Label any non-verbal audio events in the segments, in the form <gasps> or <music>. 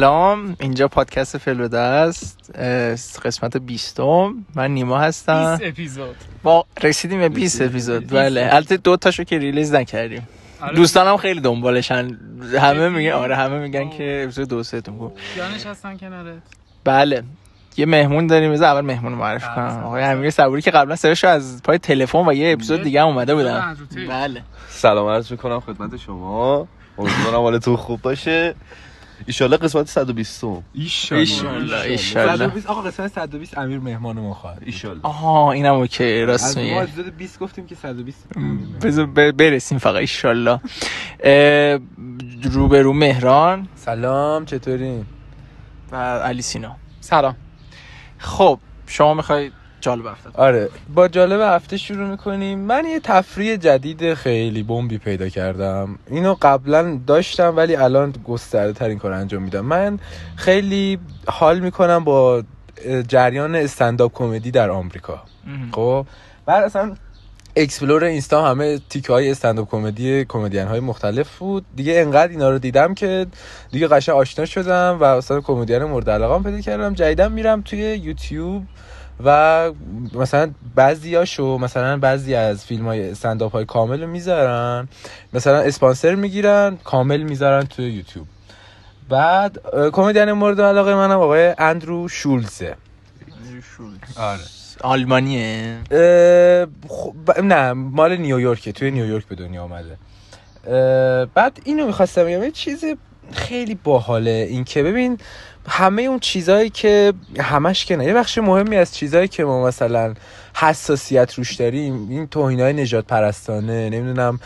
سلام. اینجا پادکست فلوده است قسمت بیستم. من نیما هستم. 20 اپیزود. با رسیدیم به 20 اپیزود. بله. البته دو تاشو که ریلیز نکردیم. دوستانم خیلی دنبالشن. همه میگن آره همه میگن که اپیزود دو سه تون جانش هستن کنارت؟ بله. یه مهمون داریم. بذار اول مهمون معرفی کنم. آقای امیر صبوری که قبلا سرشو از پای تلفن و یه اپیزود دیگه هم اومده بودن. بله. سلام عرض می‌کنم خدمت شما. امیدوارم حالتون خوب باشه. ایشالله قسمت 120 ایشالله ایشالله 120 آقا قسمت 120 امیر مهمان ما خواهد ایشالله آها اینم اوکی راست از ما میگه. حدود 20 گفتیم که 120 بذار برسیم فقط ایشالله روبرو مهران. سلام چطورین؟ و علی سینا. سلام. خب شما می‌خوای جالب هفته آره با جالب هفته شروع می‌کنیم. من یه تفریح جدید خیلی بمبی پیدا کردم. اینو قبلا داشتم ولی الان گسترده تر این کار انجام میدم. من خیلی حال می‌کنم با جریان stand-up comedy در آمریکا. خب؟ بعد اصلا explore اینستا همه تیکه های stand-up comedy کمدین های مختلف بود. دیگه انقدر اینا رو دیدم که دیگه قشنگ آشنا شدم و اصلا کمدین مورد علاقه پیدا کردم. جدیدم میرم توی یوتیوب. و مثلا بعضیاشو مثلا بعضی از فیلم های استنداپ های کامل رو می‌ذارن. مثلا اسپانسر می‌گیرن کامل می‌ذارن توی یوتیوب. بعد کمدین مورد علاقه منم آقای اندرو شولزه. آره. آلمانیه. خب نه مال نیویورکه توی نیویورک به دنیا آمده بعد اینو می‌خواستم بگم یه چیز خیلی باحاله. این که ببین همه اون چیزهایی که همش که نه. یه بخش مهمی از چیزهایی که ما مثلا حساسیت روش داریم این توهین های نجات پرستانه نمی‌دونم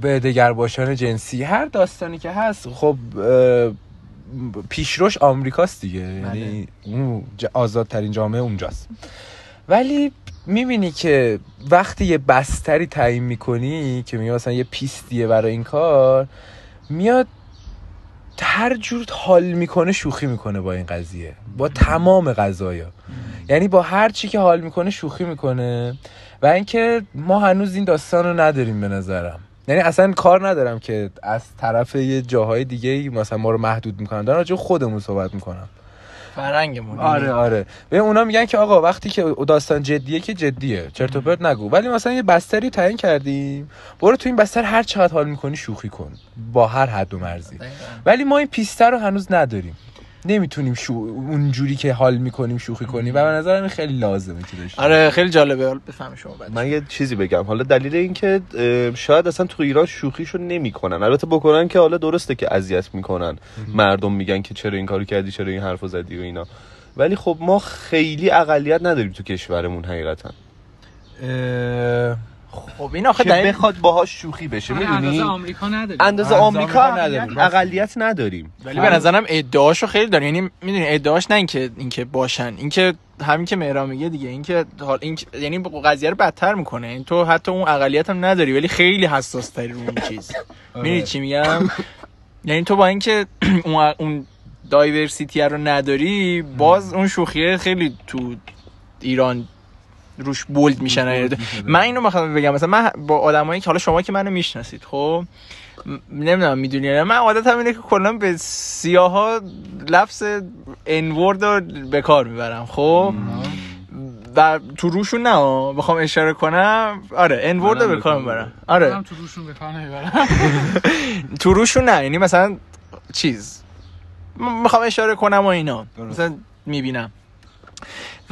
به دگرباشان جنسی هر داستانی که هست خب پیشروش آمریکاست دیگه. یعنی اون آزادترین جامعه اونجاست. ولی می‌بینی که وقتی یه بستری تعیین می‌کنی که میگه مثلا یه پیستیه برای این کار میاد هر جور حال می‌کنه شوخی می‌کنه با این قضیه. با تمام قضايا یعنی با هر چی که حال می‌کنه شوخی می‌کنه. و اینکه ما هنوز این داستان رو نداریم به نظرم. یعنی اصلا کار ندارم که از طرف یه جاهای دیگه مثلا ما رو محدود می‌کنن. دارم راجع خودمون صحبت می‌کنم. فرنگمون آره آره. به اونا میگن که آقا وقتی که داستان جدیه که جدیه. چرت و پرت نگو. ولی مثلا یه بستری تعیین کردیم. برو تو این بستر هر چقدر حال می‌کنی شوخی کن. با هر حد و مرزی. ولی ما این پیستر رو هنوز نداریم. نمی‌تونیم شو اونجوری که حال می‌کنیم شوخی کنیم. و به نظرم این خیلی لازمه که داشته آره خیلی جالبه. بفهم شما بعد. من یه چیزی بگم. حالا دلیل این که شاید اصلا تو ایران شوخیشو نمی‌کنن. البته بکنن که حالا درسته که اذیت می‌کنن. مردم میگن که چرا این کارو کردی چرا این حرفو زدی و اینا. ولی خب ما خیلی اقلیت نداریم تو کشورمون حقیقتا. اه، خب این آخه که دلیل بخواد باهاش شوخی بشه آره، می‌دونی؟ اندازه آمریکا نداریم. اندازه آمریکا نداریم. اقلیت نداریم. ولی به نظرم ادعاشو خیلی داره یعنی می‌دونی ادعاش نه اینکه اینکه باشن اینکه همین که مهران میگه دیگه اینکه حال این یعنی قضیه رو بدتر می‌کنه. این تو حتی اون اقلیت هم نداری ولی خیلی حساس تری رو اون <laughs> چیز می‌دونی چی میگم؟ یعنی تو با اینکه <clears throat> اون اون دایورسیتی رو نداری باز اون شوخیه خیلی تو ایران روش بولد میشن من اینو می‌خوام بگم مثلا من با آدمایی که حالا شما که منو می‌شناسید خب نمی‌دونم می‌دونی نه؟ من عادت هم اینه که کلا به سیاها لفظ انورد رو به کار می‌برم خب؟ و تو روشون نه بخوام اشاره کنم. آره انورد رو به کار می‌برم. آره. تو روشون به کار نمی‌برم. <laughs> تو روشون نه یعنی مثلا چیز می‌خوام اشاره کنم و اینا. مثلا می‌بینم.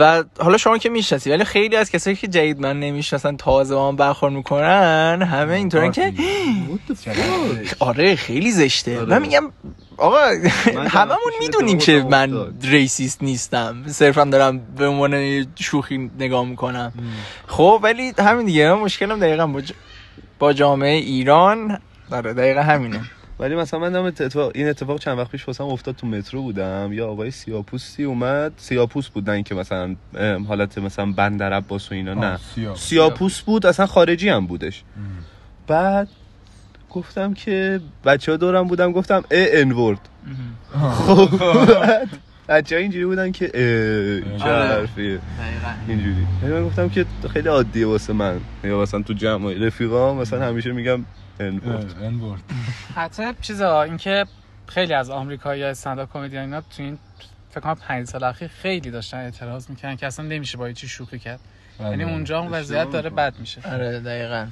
و حالا شما که می‌شناسی ولی خیلی از کسایی که جدید من نمی‌شناسن تازه با من برخورد می‌کنن همه اینطورن که <gasps> آره خیلی زشته. من میگم آقا <laughs> هممون می‌دونیم که من. ریسیست نیستم. صرفا دارم به عنوان شوخی نگاه می‌کنم. خب ولی همین دیگه مشکلم دقیقا. با جامعه ایران. داره دقیقا همینه. ولی مثلا من دارم اتفاق این اتفاق چند وقت پیش واسم افتاد تو مترو بودم. یا آقای سیاپوسی اومد. سیاپوس بود نه اینکه مثلا حالت مثلا بندر عباس و اینا نه. سیاپوس. بود اصلا خارجی هم بودش. بعد گفتم که بچه ها دورم بودم گفتم ا انورد خب بعد بچه ها اینجوری بودن که اه، چه آره. حرفیه. اینجوری. یعنی من گفتم که خیلی عادیه واسه من. یا مثلا تو جمع رفیقام مثلا همیشه میگم انورد حتی چیزا اینکه خیلی از آمریکایی استنداپ کمدین اینا تو این فکر کنم 5 سال اخیر خیلی داشتن اعتراض می‌کنن که اصلا نمیشه با چی شوخی کرد. یعنی اونجا اون وضعیت داره بد میشه. آره دقیقاً.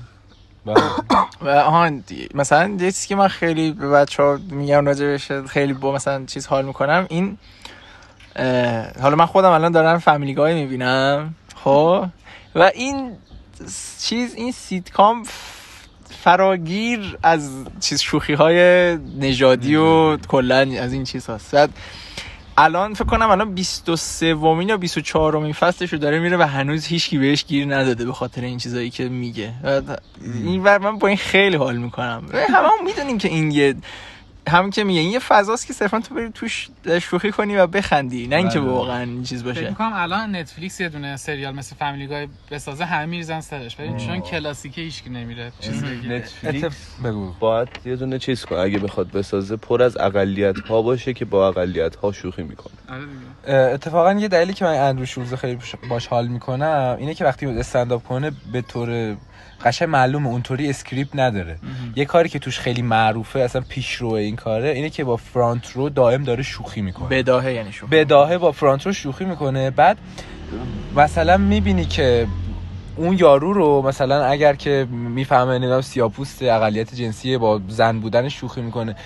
بله. <coughs> و آهان دی- مثلا یه چیزی که من خیلی به بچه ها میگم راجبش خیلی با مثلا چیز حال می‌کنم این حالا من خودم الان دارم فامیلی گای می‌بینم خب؟ و این چیز این سیتکام فراگیر از چیز شوخی های نژادی و کلا از این چیز هست الان فکر کنم الان 23 ومین یا 24 ومین فصلش رو داره میره و هنوز هیچکی بهش گیر نداده به خاطر این چیزایی که میگه. این ور من با این خیلی حال می‌کنم. همه می‌دونیم که این یه همین که میگه این یه فضاست که صرفا تو بری توش شوخی کنی و بخندی نه اینکه بله. واقعا این چیز فکر باشه می‌کنم الان نتفلیکس یه دونه سریال مثل فامیلی گای بسازه همه میریزن سرش. ولی چون کلاسیکه هیچکی نمیره. چیز نتفلیکس؟ بگو. باید یه دونه چیز کنه. اگه بخواد بسازه پر از اقلیت ها باشه که با اقلیت ها شوخی می‌کنه. آره. اتفاقا یه دلیلی که من اندرو شولز خیلی باش حال می‌کنم اینه که وقتی استنداپ کنه به طور قشنگ معلومه اونطوری script نداره. یه کاری که توش خیلی معروفه اصلا پیشرو این کاره اینه که با front row دائم داره شوخی می‌کنه. بداهه یعنی شو بداهه با front row شوخی می‌کنه. بعد مثلا می‌بینی که اون یارو رو مثلا اگر که می‌فهمه نگاه سیاه‌پوست اقلیت جنسی با زن بودن شوخی می‌کنه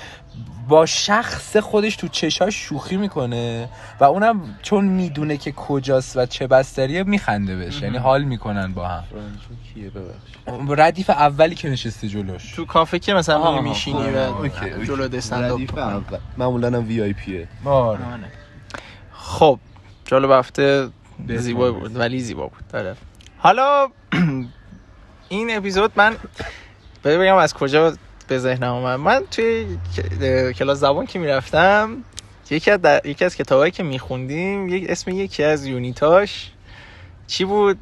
با شخص خودش تو چشاش شوخی می‌کنه و اونم چون می‌دونه که کجاست و چه بستریه میخنده بهش. یعنی حال می‌کنن با هم. کیه؟ ببخش ردیف اولی که نشسته جلوش. تو کافه که مثلا میشینی و جلو استنداپ معمولا هم وی آی پیه آره. خب جالب هفته زیبا بود ولی زیبا بود. داره حالا <clears throat> این اپیزود من بگم از کجا به ذهنم اومد. من توی کلاس زبان که می‌رفتم یکی از در... یکی از کتابایی که میخوندیم یک اسم یکی از یونیتاش چی بود؟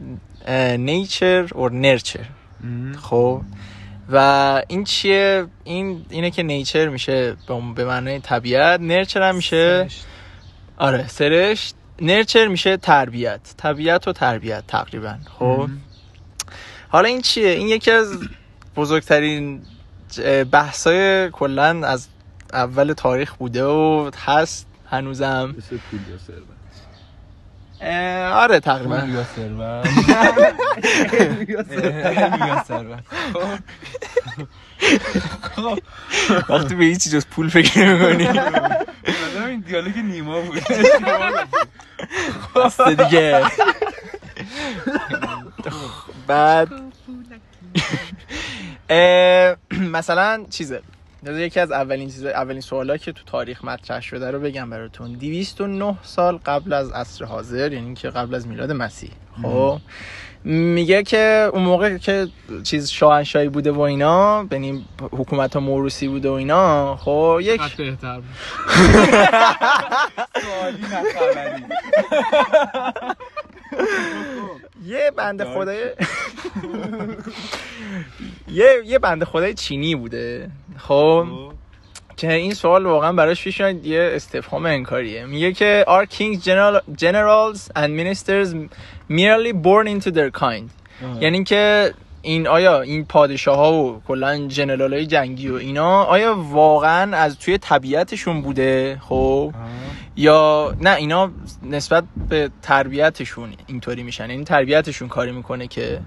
نیچر اور نرچر خب؟ و این چیه؟ این اینه که نیچر میشه به- معنای طبیعت. نرچر هم میشه آره سرشت. نرچر میشه تربیت. طبیعت و تربیت تقریبا. خب؟ حالا این چیه؟ این یکی از بزرگترین بحثای کلا از اول تاریخ بوده و هست هنوزم. مثل پول یا ثروت. اه، آره تقریبا. پول یا ثروت. یا ثروت. وقتی به هیچی جز پول فکر نمی‌کنی. این دیالوگ نیما بود دست دیگه. بعد. اه، <clears throat> مثلا چیزه یکی از اولین چیز اولین سوالا که تو تاریخ مطرح شده رو بگم براتون. 209 سال قبل از عصر حاضر یعنی که قبل از میلاد مسیح. خب؟ میگه که اون موقع که چیز شاهنشاهی بوده و اینا یعنی حکومت ها موروسی بوده و اینا خب یک بهتر بود. <laughs> سوالی نخبری یه بنده خدای <laughs> یه یه بنده خدای چینی بوده. خب که این سوال واقعا براش پیش اومد یه استفهام انکاریه. میگه که are kings general, generals and ministers merely born into their kind. یعنی که این آیا این پادشاه ها و کلا جنرال های جنگی و اینا آیا واقعا از توی طبیعتشون بوده؟ خب یا نه اینا نسبت به تربیتشون اینطوری میشن. یعنی تربیتشون کاری می‌کنه که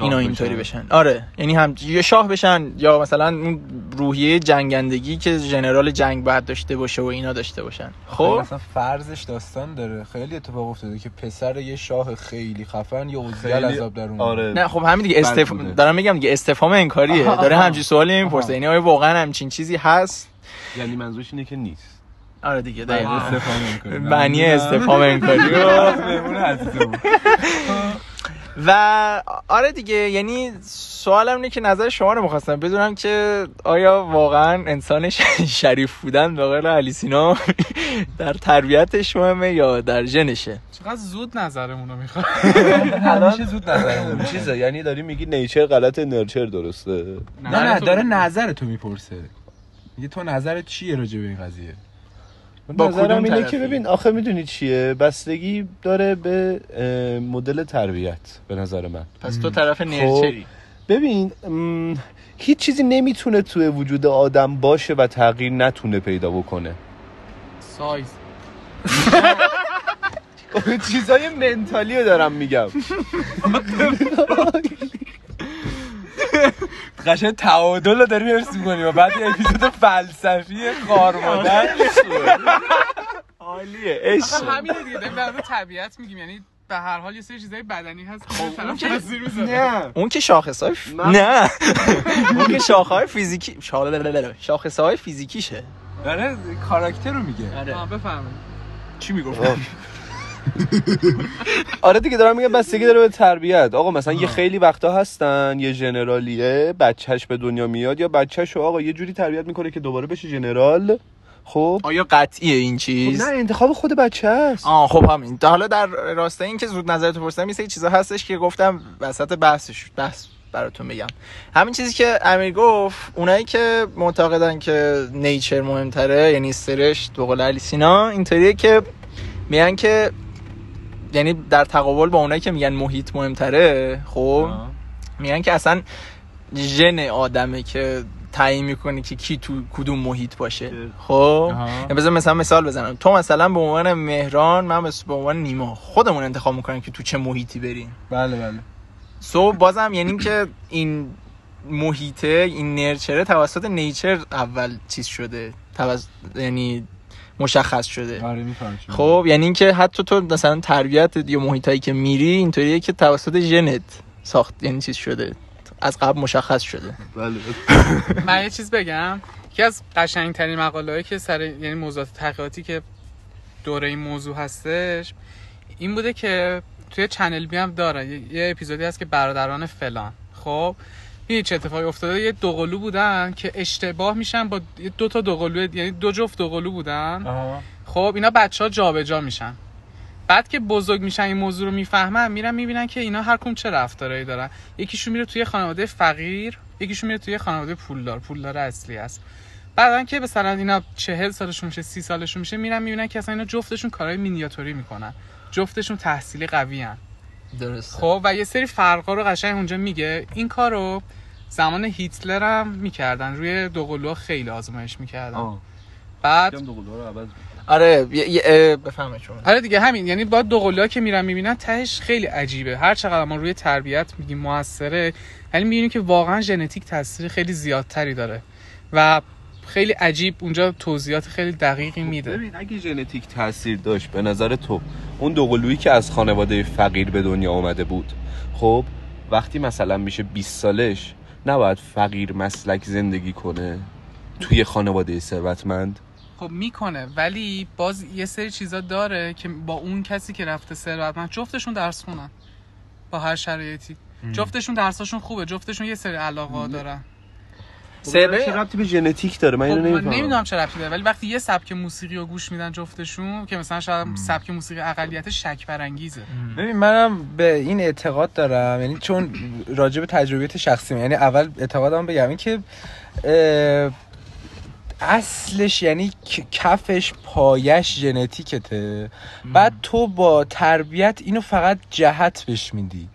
اینا اینطوری بشن. آره یعنی هم یا شاه بشن یا مثلا اون روحیه جنگندگی که ژنرال جنگ باید داشته باشه و اینا داشته باشن. خب؟ مثلا فرضش داستان داره. خیلی اتفاق افتاده که پسر یه شاه خیلی خفن یا اوزیل خیلی- عذاب در. آره. نه خب همین دیگه استف... دارم میگم دیگه استفهام انکاریه. آها، داره. همچین سوالی می‌پرسه. یعنی آیا واقعا همچین چیزی هست؟ یعنی منظورش اینه که نیست. آره دیگه بله، دقیقاً. استفهام می‌کنه. معنی استفهام انکاری. <laughs> عزیزمون. <laughs> و آره دیگه یعنی سوالم اینه که نظر شما رو می‌خواستم بدونم که آیا واقعا انسان <laughs> شریف بودن به قول علی سینا <laughs> در تربیتش مهمه یا در ژنشه؟ چقدر زود نظرمون رو می‌خواد همیشه <laughs> زود نظرمون چیزه یعنی داری میگی نیچر غلط نرچر درسته؟ نه نه داره نظر تو می‌پرسه. میگه تو نظرت چیه راجع به این قضیه؟ با نظرم اینه؟ که ببین آخه می‌دونی چیه؟ بستگی داره به مدل تربیت به نظر من. پس تو طرف نرچری ببین هیچ چیزی نمی‌تونه توی وجود آدم باشه و تغییر نتونه پیدا بکنه. سایز. <laughs> چیزای منتالی رو دارم میگم. <laughs> <laughs> قشنگ تعادل رو داریم حفظ می‌کنیم و بعد یه اپیزود فلسفی خار مادر. عالیه عشق. همینه دیگه داریم در طبیعت میگیم. یعنی به هر حال یه سری چیزای بدنی هست که طرف که-. نه. اون که شاخص های ف... نه. اون که شاخه <laughs> های فیزیکی شاخص های فیزیکیشه. داره کاراکتر رو میگه. آه، بفرمایید. چی می‌گفت؟ <laughs> آره دیگه دارم میگم بستگی داره به تربیت. آقا مثلا یه خیلی وقتا هستن یه ژنرالیه بچهش به دنیا میاد یا بچهش آقا یه جوری تربیت می‌کنه که دوباره بشه ژنرال خب؟ آیا قطعیه این خب چیز؟ نه انتخاب خود بچه است. آه خب همین. تا حالا در راستای این که زود نظرتو پرسیدم یه چیزا هستش که گفتم وسط بحثش بحث براتون بگم همین چیزی که امیر گفت اونایی که معتقدن که نیچر مهمتره یعنی سرش به قول علی سینا اینطوریه که میگن که یعنی در تقابل با اونایی که میگن محیط مهمتره خب میگن که اصلا ژن آدمه که تعیین می‌کنه که کی تو کدوم محیط باشه. خب؟ بذار مثلا مثال بزنم. تو مثلا به عنوان مهران من به عنوان نیما خودمون انتخاب می‌کنیم که تو چه محیطی بریم. بله بله. سو بازم یعنی که این محیطه این نرچره توسط نیچر اول چیز شده. توسط یعنی مشخص شده. آره. خب یعنی اینکه حتی تو مثلا تربیت یا محیطایی که میری اینطوریه که توسط ژنت ساخت یعنی چیز شده. از قبل مشخص شده. بله. <laughs> من یه چیز بگم. یکی از قشنگترین مقاله که سر یعنی موضوعات تحقیقاتی که دوره این موضوع هستش این بوده که توی چنل بی هم داره. یه, یه اپیزودی هست که برادران فلان. خب چه اتفاقی افتاده. یه دوقلو بودن که اشتباه میشن با دو تا دوقلو یعنی دو جفت دوقلو بودن. آها. خب اینا بچه ها جابجا میشن. بعد که بزرگ میشن این موضوع رو می‌فهمن میرن می‌بینن که اینا هر کدوم چه رفتارایی دارن. یکیشون میره توی خانواده فقیر یکیشون میره توی خانواده پولدار پولدار اصلی است. بعدن که مثلا اینا چهل سالشون میشه سی سالشون میشه میرن می‌بینن که اصلا اینا جفتشون کارهای مینیاتوری می‌کنن. جفتشون تحصیلی قوی هن. درسته. خب و یه سری فرقا رو قشنگ اونجا میگه. این کار رو زمان هیتلر هم می‌کردن. روی دوقلوها خیلی آزمایش می‌کردن. آه. بعد دوقلوها رو عوض آره بفهمه آره دیگه همین. یعنی با دوقلوها که میرن می‌بینن تهش خیلی عجیبه. هر چقدر ما روی تربیت میگیم موثره یعنی می‌بینیم که واقعا ژنتیک تاثیر خیلی زیادتری داره. و خیلی عجیب. اونجا توضیحات خیلی دقیقی میده. ببین اگه ژنتیک تاثیر داشت به نظر تو اون دوقلویی که از خانواده فقیر به دنیا آمده بود خب وقتی مثلا میشه 20 سالش نباید فقیر مسلک زندگی کنه توی خانواده ثروتمند؟ خب می‌کنه ولی باز یه سری چیزا داره که با اون کسی که رفته ثروتمند جفتشون درس خونن با هر شرایطی. جفتشون درساشون خوبه جفتشون یه سری علاقه دارن. سبه چه ربطی به ژنتیک داره؟ من خب اینو من نمی‌فهمم. نمی‌دونم چه ربطی داره ولی وقتی یه سبک موسیقی رو گوش میدن جفتشون که مثلا شاید سبک موسیقی اقلیت شک برانگیزه. ببین منم به این اعتقاد دارم یعنی چون راجع به تجربیات شخصی یعنی اول اعتقادم بگم این که اصلش یعنی کفش پایش ژنتیکته. بعد تو با تربیت اینو فقط جهت بهش میدی.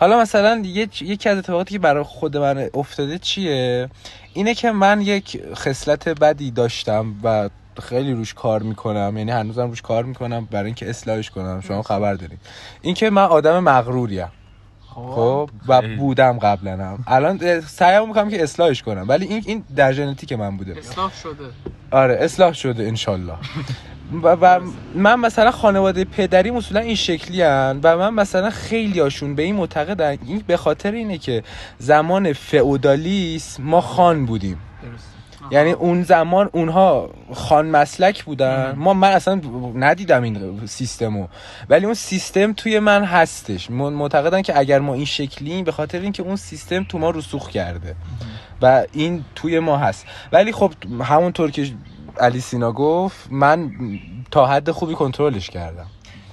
حالا مثلا یه- یکی از اتفاقاتی که برای خود من افتاده چیه؟ اینه که من یک خصلت بدی داشتم و خیلی روش کار می‌کنم. یعنی هنوزم روش کار می‌کنم برای اینکه اصلاحش کنم. شما خبر دارید. اینکه من آدم مغروریم خب و بودم قبلا هم. الان اه، سعیم می‌کنم که اصلاحش کنم. ولی این این در ژنتیک من بوده. اصلاح شده. آره اصلاح شده انشالله. و, و من مثلا خانواده پدری اصولا این شکلی هن و من مثلا خیلی هاشون به این معتقدن. این به خاطر اینه که زمان فئودالیسم ما خان بودیم. یعنی اون زمان اونها خان مسلک بودن. ما من اصلا ندیدم این سیستمو. ولی اون سیستم توی من هستش. من معتقدن که اگر ما این شکلیم به خاطر اینکه اون سیستم تو ما رسوخ کرده. و این توی ما هست. ولی خب همونطور که علی سینا گفت من تا حد خوبی کنترلش کردم.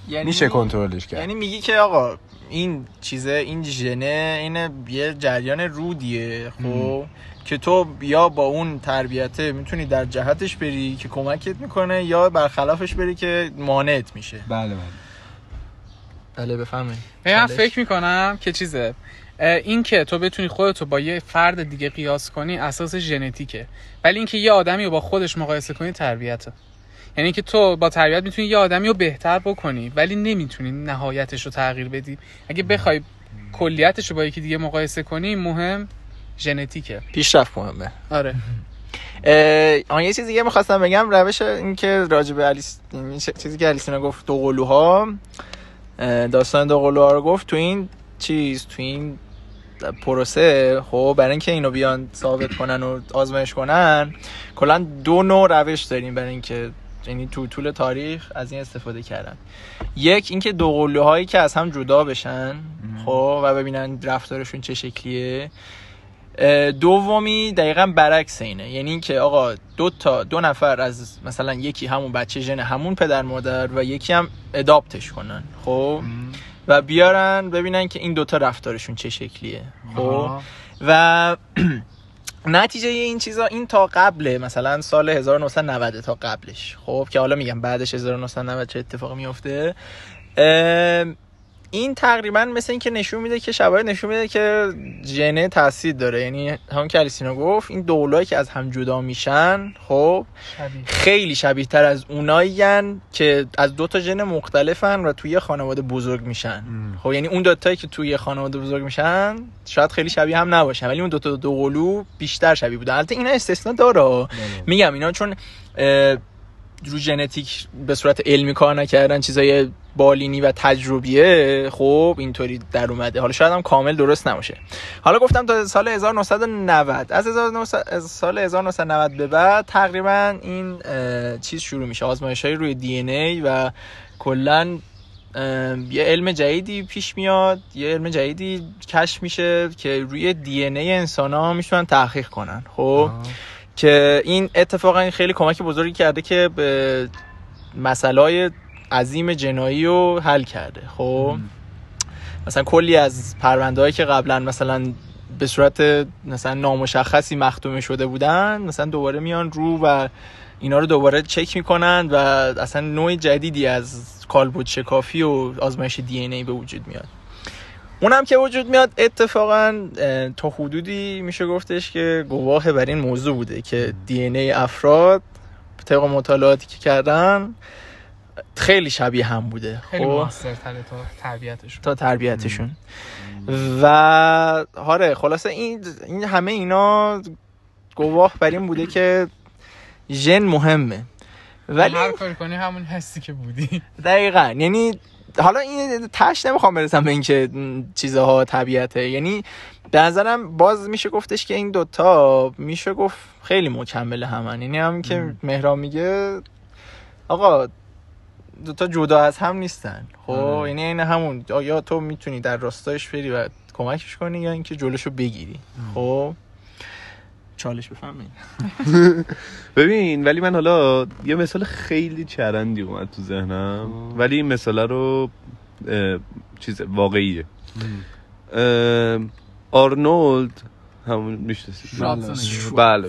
یعنی میشه کنترلش کرد. یعنی میگی که آقا این چیزه این ژنه این یه جریان رودیه خب؟ که تو یا با اون تربیته می‌تونی در جهتش بری که کمکت می‌کنه یا برخلافش بری که مانعت میشه. بله بله. بله بفهمه من فکر می‌کنم که چیزه؟ این که تو بتونی خودتو با یه فرد دیگه قیاس کنی اساس ژنتیکه. ولی اینکه یه آدمی رو با خودش مقایسه کنی تربیته. یعنی که تو با تربیت می‌تونی یه آدمی رو بهتر بکنی ولی نمی‌تونی نهایتش رو تغییر بدی. اگه بخوای کلیتش رو با یکی دیگه مقایسه کنی مهم ژنتیکه. پیشرفت مهمه. آره. آن یه چیزی دیگه می‌خواستم بگم روش این که راجب علیس این چیزی که علیسینا گفت دو قلوها. داستان دو قلوها رو گفت. تو این چیز تو این پروسه خب برای اینکه اینو بیان ثابت کنن و آزمایش کنن کلا دو نوع روش داریم برای اینکه یعنی تو طول تاریخ از این استفاده کردن. یک اینکه دو قلوهایی که از هم جدا بشن خب و ببینن رفتارشون چه شکلیه. دومی دقیقا برعکس اینه. یعنی اینکه آقا دو تا دو نفر از مثلا یکی همون بچه ژن همون پدر مادر و یکی هم اداپتش کنن خب؟ و بیارن ببینن که این دوتا رفتارشون چه شکلیه خب؟ و <clears throat> نتیجه این چیزا این تا قبل مثلا سال 1990 تا قبلش. خب که حالا میگم بعدش 1990 چه اتفاقی میفته. این تقریبا مثل اینکه نشون میده که شواهد نشون میده که ژن تاثیر داره. یعنی همون که الیسینا گفت این دولایی که از هم جدا میشن خب خیلی شبیه تر از اونایی که از دو تا ژن مختلفن و توی خانواده بزرگ میشن. خب یعنی اون دوتایی که توی خانواده بزرگ میشن شاید خیلی شبیه هم نباشن ولی اون دو تا دو قلو بیشتر شبیه بودن. البته اینا استثنا داره. میگم اینا چون رو ژنتیک به صورت علمی کار نکردن چیزای بالینی و تجربیه خب اینطوری در اومده. حالا شاید هم کامل درست نباشه. حالا گفتم تا سال 1990 از, 1900 از سال 1990 به بعد تقریبا این چیز شروع میشه. آزمایش های روی دی ای و کلا یه علم جدیدی پیش میاد یه علم جدیدی کشف میشه که روی دی ای انسان ها می‌تونن تحقیق کنن خب؟ که این اتفاقا خیلی کمک بزرگی کرده که به مسائل عظیم جنایی رو حل کرده. خب؟ مثلا کلی از پروندهایی که قبلا مثلا به صورت مثلا نامشخصی مختومه شده بودن مثلا دوباره میان رو و اینا رو دوباره چک می‌کنن و اصلا نوع جدیدی از کالبد شکافی و آزمایش دی ای به وجود میاد. اونم که وجود میاد اتفاقا تا حدودی میشه گفتش که گواه بر این موضوع بوده که دی ای افراد طبق مطالعاتی که کردن خیلی شبیه هم بوده. خیلی خب؟ تا تربیتشون. تا تربیتشون. و هاره خلاصه این, این همه اینا گواه بر این بوده که ژن مهمه. ولی هر کاری کنی همون هستی که بودی. دقیقا یعنی حالا این تش نمی‌خوام برسم به اینکه چیزها طبیعته. یعنی به نظرم باز میشه گفتش که این دوتا میشه گفت خیلی مکمل همن. یعنی هم که مهران میگه آقا دوتا جدا از هم نیستن. خب آره. یعنی این همون یا تو می‌تونی در راستایش بری و کمکش کنی یا اینکه جلوشو بگیری؟ خب چالش بفهمین <laughs> ببین ولی من حالا یه مثال خیلی چرندی اومد تو ذهنم ولی این مثال رو چیز واقعیه. آرنولد همون می‌شناسید بله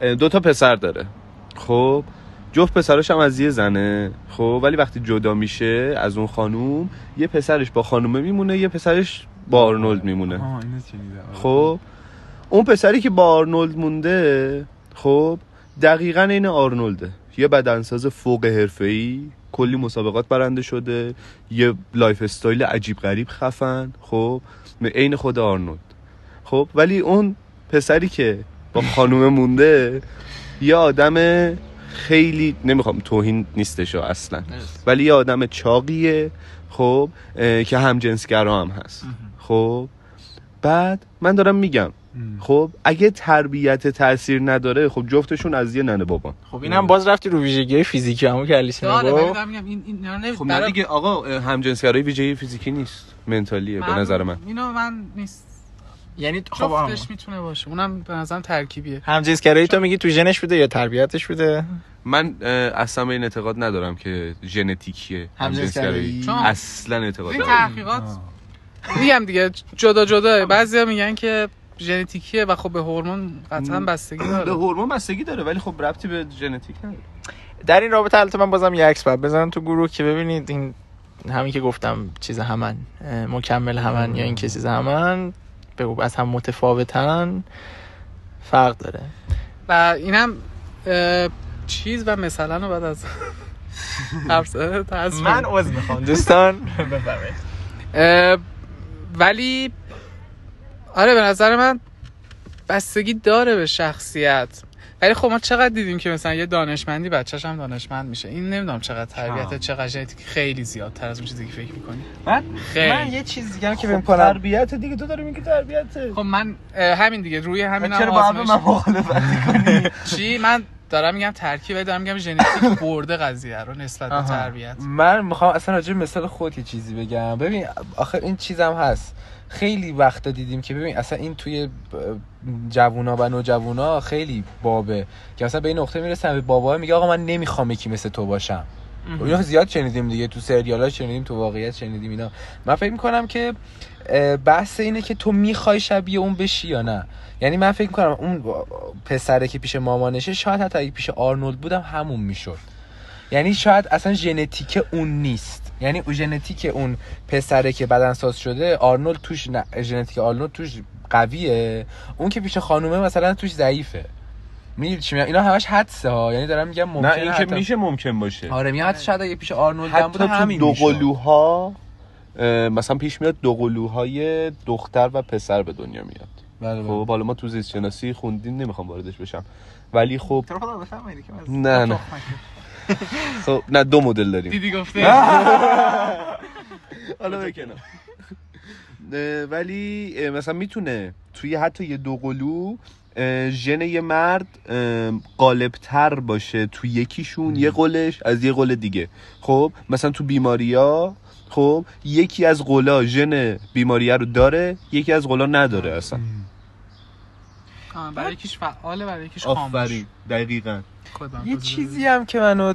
بله. دو تا پسر داره. خب جفت پسراش هم از یه زنه. خب ولی وقتی جدا میشه از اون خانوم یه پسرش با خانومه میمونه یه پسرش با آرنولد میمونه. خب اون پسری که با آرنولد مونده خب دقیقا این آرنولده. یه بدنساز فوق حرفه‌ای کلی مسابقات برنده شده یه lifestyle عجیب غریب خفن خب عین خود آرنولد. خب ولی اون پسری که با خانومه مونده یه آدم خیلی نمی‌خوام توهین نیستش اصلا ولی یه آدم چاقیه خب که هم جنسگرا هم هست. خب بعد من دارم میگم خب اگه تربیت تاثیر نداره خب جفتشون از یه ننه بابان خب اینم باز رفتی رو ویژگی فیزیکی همون که علیس گفت. خب نه دیگه آقا همجنسگرایی ویژگی فیزیکی نیست. منتالیه به نظر من. اینو من نیست. یعنی خب جفتش می‌تونه باشه. اونم به نظرم ترکیبیه. همجنسگرایی تو میگی تو ژنش بوده یا تربیتش بوده؟ من اصلا این اعتقاد ندارم که ژنتیکیه همجنسگرایی. اصلا اعتقاد این تحقیقات میگم دیگه جدا جدا. بعضیا میگن که ژنتیکیه و خب به هورمون قطعا بستگی <clears throat> داره. به هورمون بستگی داره ولی خب ربطی به ژنتیک نداره. در این رابطه البته من بازم یه عکس بعد بزنم تو گروه که ببینید این همین که گفتم چیز همن مکمل همن یا این که چیز همن بگو از هم متفاوتن فرق داره. و اینم چیز و مثلا رو بعد از <laughs> من. عوض می‌خوام دوستان. <laughs> ولی آره به نظر من بستگی داره به شخصیت. ولی خب ما چقدر دیدیم که مثلا یه دانشمندی بچه‌ش هم دانشمند میشه. این نمی‌دونم چقدر تربیت. چقدر ژنتیک خیلی زیادتر از اون چیزی که فکر می‌کنی. من خیلی. من یه چیز دیگه که خب فکر کنم. تربیت دیگه تو داری میگی تربیت. خب من همین دیگه روی همین هم چرا با من مخالفت کنی چی؟ من دارم میگم ترکیب دارم میگم ژنتیک <laughs> برده قضیه رو نسبت به. تربیت. من می‌خوام اصلا راجع مثال خود یه چیزی بگم. ببین آخه این چیزم هست. خیلی وقتا دیدیم که ببین اصلا این توی جوونا و نوجوانا خیلی بابه. که مثلا به این نقطه می‌رسن به بابا میگه آقا من نمی‌خوام یکی مثل تو باشم. اینا زیاد شنیدیم دیگه تو سریالا شنیدیم تو واقعیت شنیدیم اینا. من فکر می‌کنم که بحث اینه که تو می‌خوای شبیه اون بشی یا نه. یعنی من فکر می‌کنم اون پسره که پیش مامانشه شاید حتی اگه پیش آرنولد بودم همون می‌شد. یعنی شاید اصلا ژنتیک اون نیست. یعنی اون ژنتیک اون پسره که بدنساز شده آرنولد توش نه ژنتیک آرنولد توش قویه. اون که پیش خانومه مثلا توش ضعیفه. میگی چی اینا همش حدسه ها یعنی دارم میگم ممکنه نه این که حتی- میشه ممکن باشه. آره حتی شاید اگه پیش آرنولد هم تو همین دو. قلوها مثلا پیش میاد دو قلوهای دختر و پسر به دنیا میاد. بله بله. خب حالا ما تو زیست شناسی خوندیم نمی‌خوام واردش بشم. ولی خب نه نه. <laughs> خب نه دو مدل داریم. دیدی گفته؟ <laughs> حالا بکنم ولی مثلا می‌تونه توی حتی یه دو قلو ژن یه مرد قالبتر باشه تو یکیشون یه قلش از یه قل دیگه. خب مثلا تو بیماریا خب یکی از قلا ژن بیماریه رو داره یکی از قلا نداره اصلا. برای یکیش فعاله برای یکیش خاموش. آفرین. دقیقا. یه چیزی هم که منو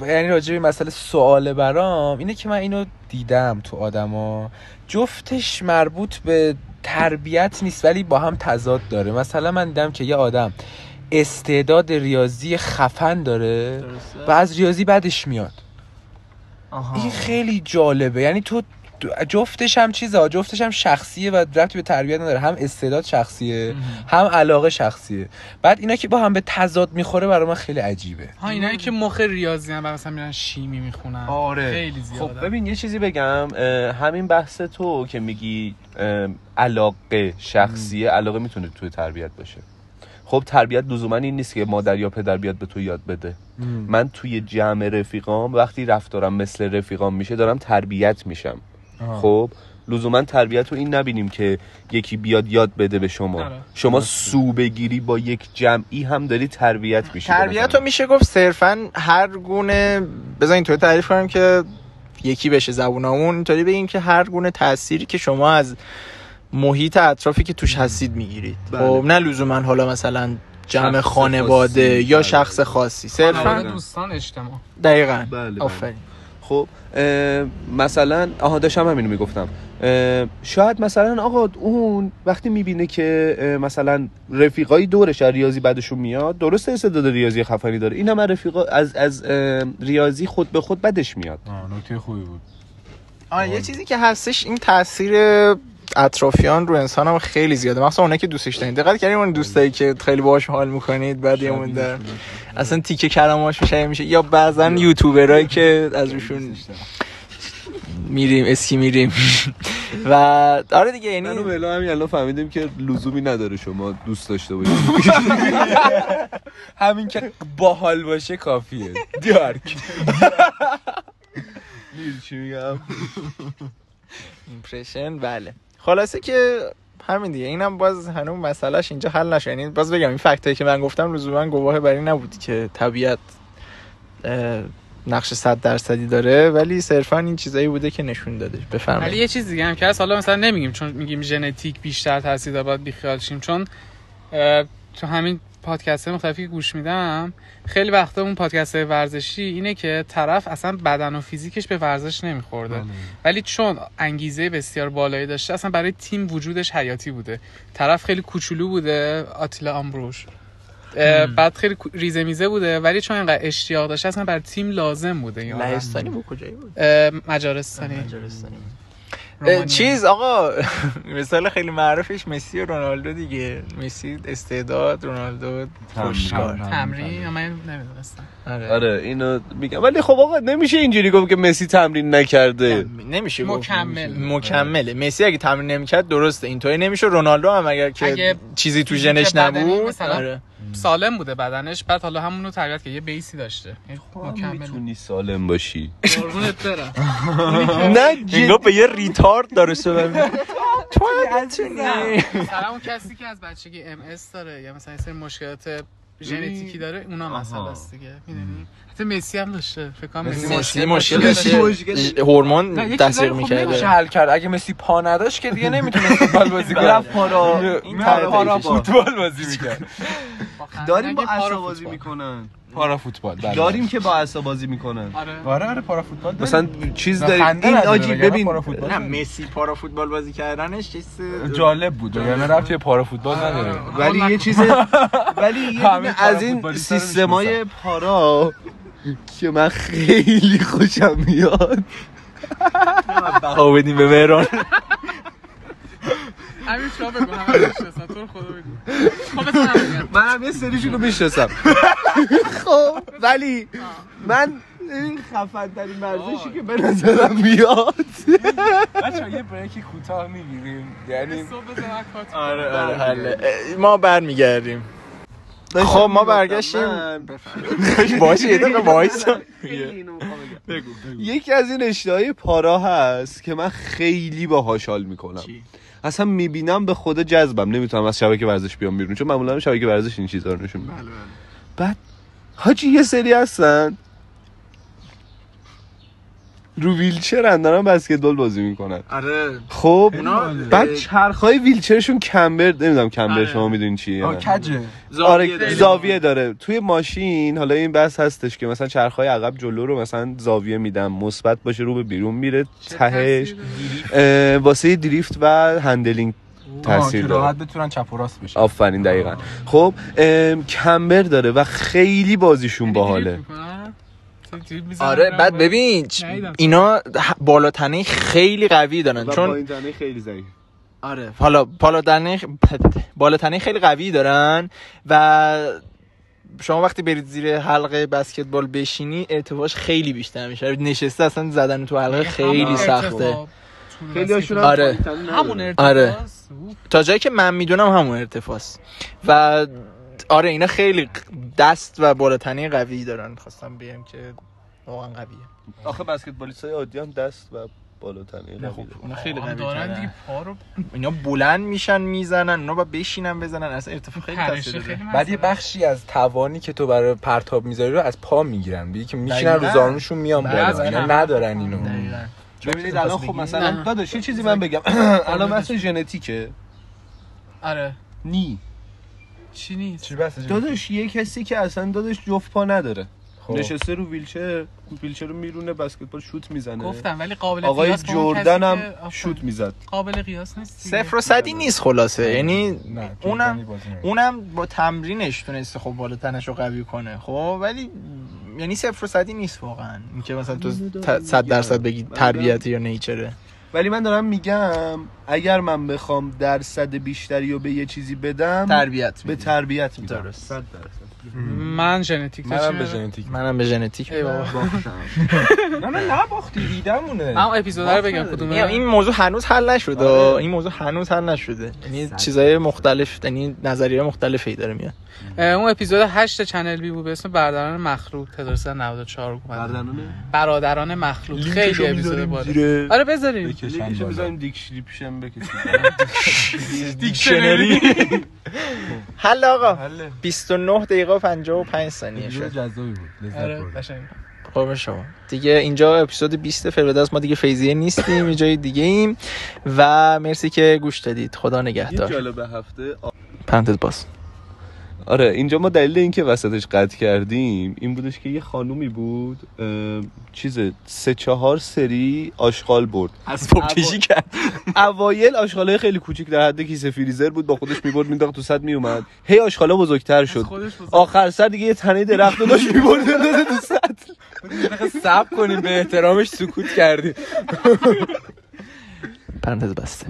یعنی راجع به مسئله سواله برام اینه که من اینو دیدم تو آدما. جفتش مربوط به تربیت نیست ولی با هم تضاد داره. مثلا من دیدم که یه آدم استعداد ریاضی خفن داره درسته. و از ریاضی بدش میاد. آها. این خیلی جالبه. یعنی تو جفتش هم چیزه جفتش هم شخصیه و ربطی به تربیت نداره. هم استعداد شخصیه هم علاقه شخصیه. بعد اینا که با هم به تضاد می‌خوره برای من خیلی عجیبه. ها اینایی که مخ ریاضی هم مثلا میرن شیمی می‌خونن. آره. خیلی زیاده. خب ببین یه چیزی بگم. همین بحث تو که میگی علاقه شخصیه علاقه می‌تونه توی تربیت باشه. خب تربیت لزوما این نیست که مادر یا پدر بیاد به تو یاد بده من توی جمع رفیقام وقتی رفتارم مثل رفیقام میشه دارم تربیت میشم آه. خب لزوما تربیت رو این نبینیم که یکی بیاد یاد بده به شما آره. شما سو بگیری با یک جمعی هم داری تربیت میشی تربیت. رو میشه گفت صرفا هر گونه بذار اینطوری تعریف کنم که یکی بشه زبونمون اینطوری بگیم که هر گونه تأثیری که شما از محیط اطرافی که توش هستید می‌گیرید. بله. خب نه لزوما حالا مثلا جمع خانواده خاصی. یا بله. شخص خاصی. صرفا دوستان اجتماع. دقیقا. بله، بله. آفرین. خب اه، مثلا آها داشتم همینو می‌گفتم. شاید مثلا آقا اون وقتی می‌بینه که مثلا رفیقای دورش از ریاضی بعدشون میاد درسته استعداد ریاضی خفنی داره. اینم از رفیقا از از ریاضی خود به خود بدش میاد. نکته خوبی بود. آه یه چیزی که هستش این تاثیر اطرافیان رو انسان هم خیلی زیاده. مثلا اونایی که دوستش دارین. دقت کردین اون دوستایی که خیلی باهاش حال می‌کنید بعد یه مونده اصلا تیکه کلماش میشه میشه. یا بعضا یوتیوبرایی که از روشون میریم اسکی میریم. <laughs> و آره دیگه یعنی ملا همین الان فهمیدیم که لزومی نداره شما دوست داشته باشید. <laughs> همین که باحال باشه کافیه. دیارک <laughs> می‌دونی چی میگم؟ impression بله. خلاصه که همین دیگه اینم باز هنوز مسئله‌ش اینجا حل نشد. یعنی باز بگم این fact ایی که من گفتم لزوما گواه بر این نبود که طبیعت نقش صد درصدی داره ولی صرفا این چیزایی بوده که نشون داده. ولی بفرمایید یه چیز دیگه هم که هست حالا مثلا نمیگیم چون میگیم ژنتیک بیشتر تاثیر داره باید بیخیال شیم. چون تو همین پادکست مختلفی که گوش میدم خیلی وقتا اون پادکست ورزشی اینه که طرف اصلا بدن و فیزیکش به ورزش نمیخورده. ولی چون انگیزه بسیار بالایی داشته اصلا برای تیم وجودش حیاتی بوده. طرف خیلی کوچولو بوده آتیلا آمبروش. بعد خیلی ریزه میزه بوده ولی چون اینقدر اشتیاق داشته اصلا بر تیم لازم بوده لهستانی بود کجایی بود؟ مجارستانی. مجارستانی. چیز آقا <laughs> مثال خیلی معروفش مسی و رونالدو دیگه. مسی استعداد رونالدو پشتکار تمرین من نمی‌دونستم. آره. آره اینو میگم. ولی خب آقا نمیشه اینجوری گفت که مسی تمرین نکرده. نمیشه. مکمل. مکمله. مسی اگه تمرین نمی‌کرد درسته. اینطوری نمیشه رونالدو هم اگر که اگه چیزی تو ژنش نبود مثلا آره. سالم بوده بدنش بعد حالا همونو تربیت که یه بیسی داشته. مکمل. می‌تونی سالم باشی. قربونت برم. <laughs> نه انگار به یه ریتارد داره شده. <laughs> تو اون کسی که از بچگی ام اس داره یا مثلا یه سری مشکلات ژنتیکی داره اونا مسئله است دیگه. می‌دونی؟ حتی مسی هم داشته فکر کنم مسی مسی مشکل داشته. هورمون تاثیر خب می‌کرده. حل کرد. اگه مسی پا نداشت که دیگه نمی‌تونه فوتبال بازی کنه. رفت پارا این پارا پارا فوتبال. بازی می‌کرد. <laughs> داریم با عصا بازی. می‌کنن. پارا فوتبال بله. داریم که با عصا بازی می‌کنن. آره. آره آره پارا فوتبال داریم. مثلا چیز داریم. این آجی وگرنه ببین پارا فوتبال نه مسی پارا فوتبال بازی کردنش چیز جالب بود یعنی رفت یه پارا فوتبال نداره. ولی یه چیز <laughs> ولی از این سیستمای پارا که من خیلی خوشم میاد. <laughs> بها بدیم به مهران. همین شما بگو همه تو رو خدا بگو. خب. منم یه سریشون رو می‌شناسم. خب ولی من این خفن ترین ورزشی که به نظرم میاد. بچه‌ها یه بریکی کوتاه می‌گیریم. یعنی آره آره حله. ما برمیگردیم. خب ما برگشتیم. باشه یه دقیقه وایسا. بگو یکی از این اشتهای پارا هست که من خیلی باهاش حال می‌کنم. چی؟ اصلا می‌بینم به خود جذبم. نمی‌تونم از شبکه ورزش بیام بیرون چون معمولا شبکه ورزش این چیزا رو نشون میده. بعد حاجی یه سری هستن. رو ویلچرن دارن بسکتبال بازی می‌کنن. آره. خب بعد چرخهای ویلچرشون کمبر نمی‌دونم کمبر آره. شما می‌دونین چیه نه؟ کجه؟ آره زاویه داره. توی ماشین حالا این بس هستش که مثلا چرخهای عقب جلو رو مثلا زاویه میدم مثبت باشه رو به بیرون میره تهش واسه دریفت و هندلینگ تاثیر داره. راحت بتونن چپ و راست بشه آفرین دقیقا. خب کمبر داره و خیلی بازیشون باحاله. آره بعد ببین. اینا بالاتنه خیلی قوی دارن چون خیلی ضعیف. آره حالا بالاتنه <laughs> بالاتنه خیلی قوی دارن و شما وقتی برید زیر حلقه بسکتبال بشینی ارتفاعش خیلی بیشتر میشه. نشسته اصلا زدن تو حلقه خیلی سخته. خیلی هاشون آره. همون آره. تا جایی که من می‌دونم همون ارتفاعست. و آره اینا خیلی دست و بالاتنه قوی دارن. خواستم بگم که واقعا قویه. آخه بسکتبالیست های عادی هم دست و بالاتنه نه خب اونا خیلی قوی دارن دیگه. پا رو اینا بلند میشن می‌زنن اونا با بشینن بزنن. اصلا ارتفاع خیلی تاثیر داره. بعد یه. بخشی از توانی که تو برای پرتاب می‌ذاری رو از پا می‌گیرن. بگی که میشینن رو. زانوشون میان بالا. اینا. ندارن اینو. ببینید الان خب مثلا. داداش یه چیزی من بگم. <clears throat> الان بحث ژنتیکه. آره. نی. چی نیست؟ چی بس داداش یه کسی که اصلا داداش جفت پا نداره. خب. نشسته رو ویلچر ویلچر رو میرونه بسکتبال شوت می‌زنه گفتم ولی قابل آقای قیاس جردن هم. شوت می‌زد قابل قیاس نیست. صفر و صدی نیست خلاصه یعنی اونم. اونم با تمرینش تونسته خب بالاتنش رو قوی کنه خب ولی یعنی صفر و صدی نیست واقعا اینکه مثلا تو ت- صد درصد بگی تربیتی یا نیچره ولی من دارم میگم اگر من بخوام درصد بیشتری رو به یه چیزی بدم تربیت به. تربیت میدم درست. درصد من ژنتیک منم به ژنتیک. منم به ژنتیک. ای بابا. نه نه نباختی دیدمونه من اون اپیزود رو بگم کدومه این موضوع هنوز حل نشده. آره. این موضوع هنوز حل نشده. یعنی چیزای مختلف یعنی نظریه مختلفی داره میاد. اون اپیزود 8 چنل بی بود به اسم برادران مخلوق تدارس 94 اومد بردنانه برادران مخلوق خیلی اپیزود بالا. آره بذاریم. بزنیم دیکشلیپشن بکشیم. دیکشنری. <laughs> حل آقا. حله. 29 دقیقه و 55 ثانیه شد. جذابی بود. لذت آره بردم. قشنگ. قربون شما. دیگه اینجا اپیزود 20 فروده است ما دیگه فیزیه نیستیم یه جای دیگه ایم. و مرسی که گوش دادید. خدا یه نگهدار. جالب هفته پرانتز باز. آره اینجا ما دلیل اینکه وسطش قطع کردیم این بودش که یه خانومی بود چیز سه چهار سری آشغال برد. از پاپ کشی کرد. اوایل آشغالای خیلی کوچیک در حد کیسه فریزر بود با خودش می‌برد مینداخت تو صد میومد هی آشغالا بزرگتر شد. آخر سر دیگه یه تنه درخت رو داشت می‌برد بندازه تو صد. سب کنیم به احترامش سکوت کردیم. پرانتز بسته.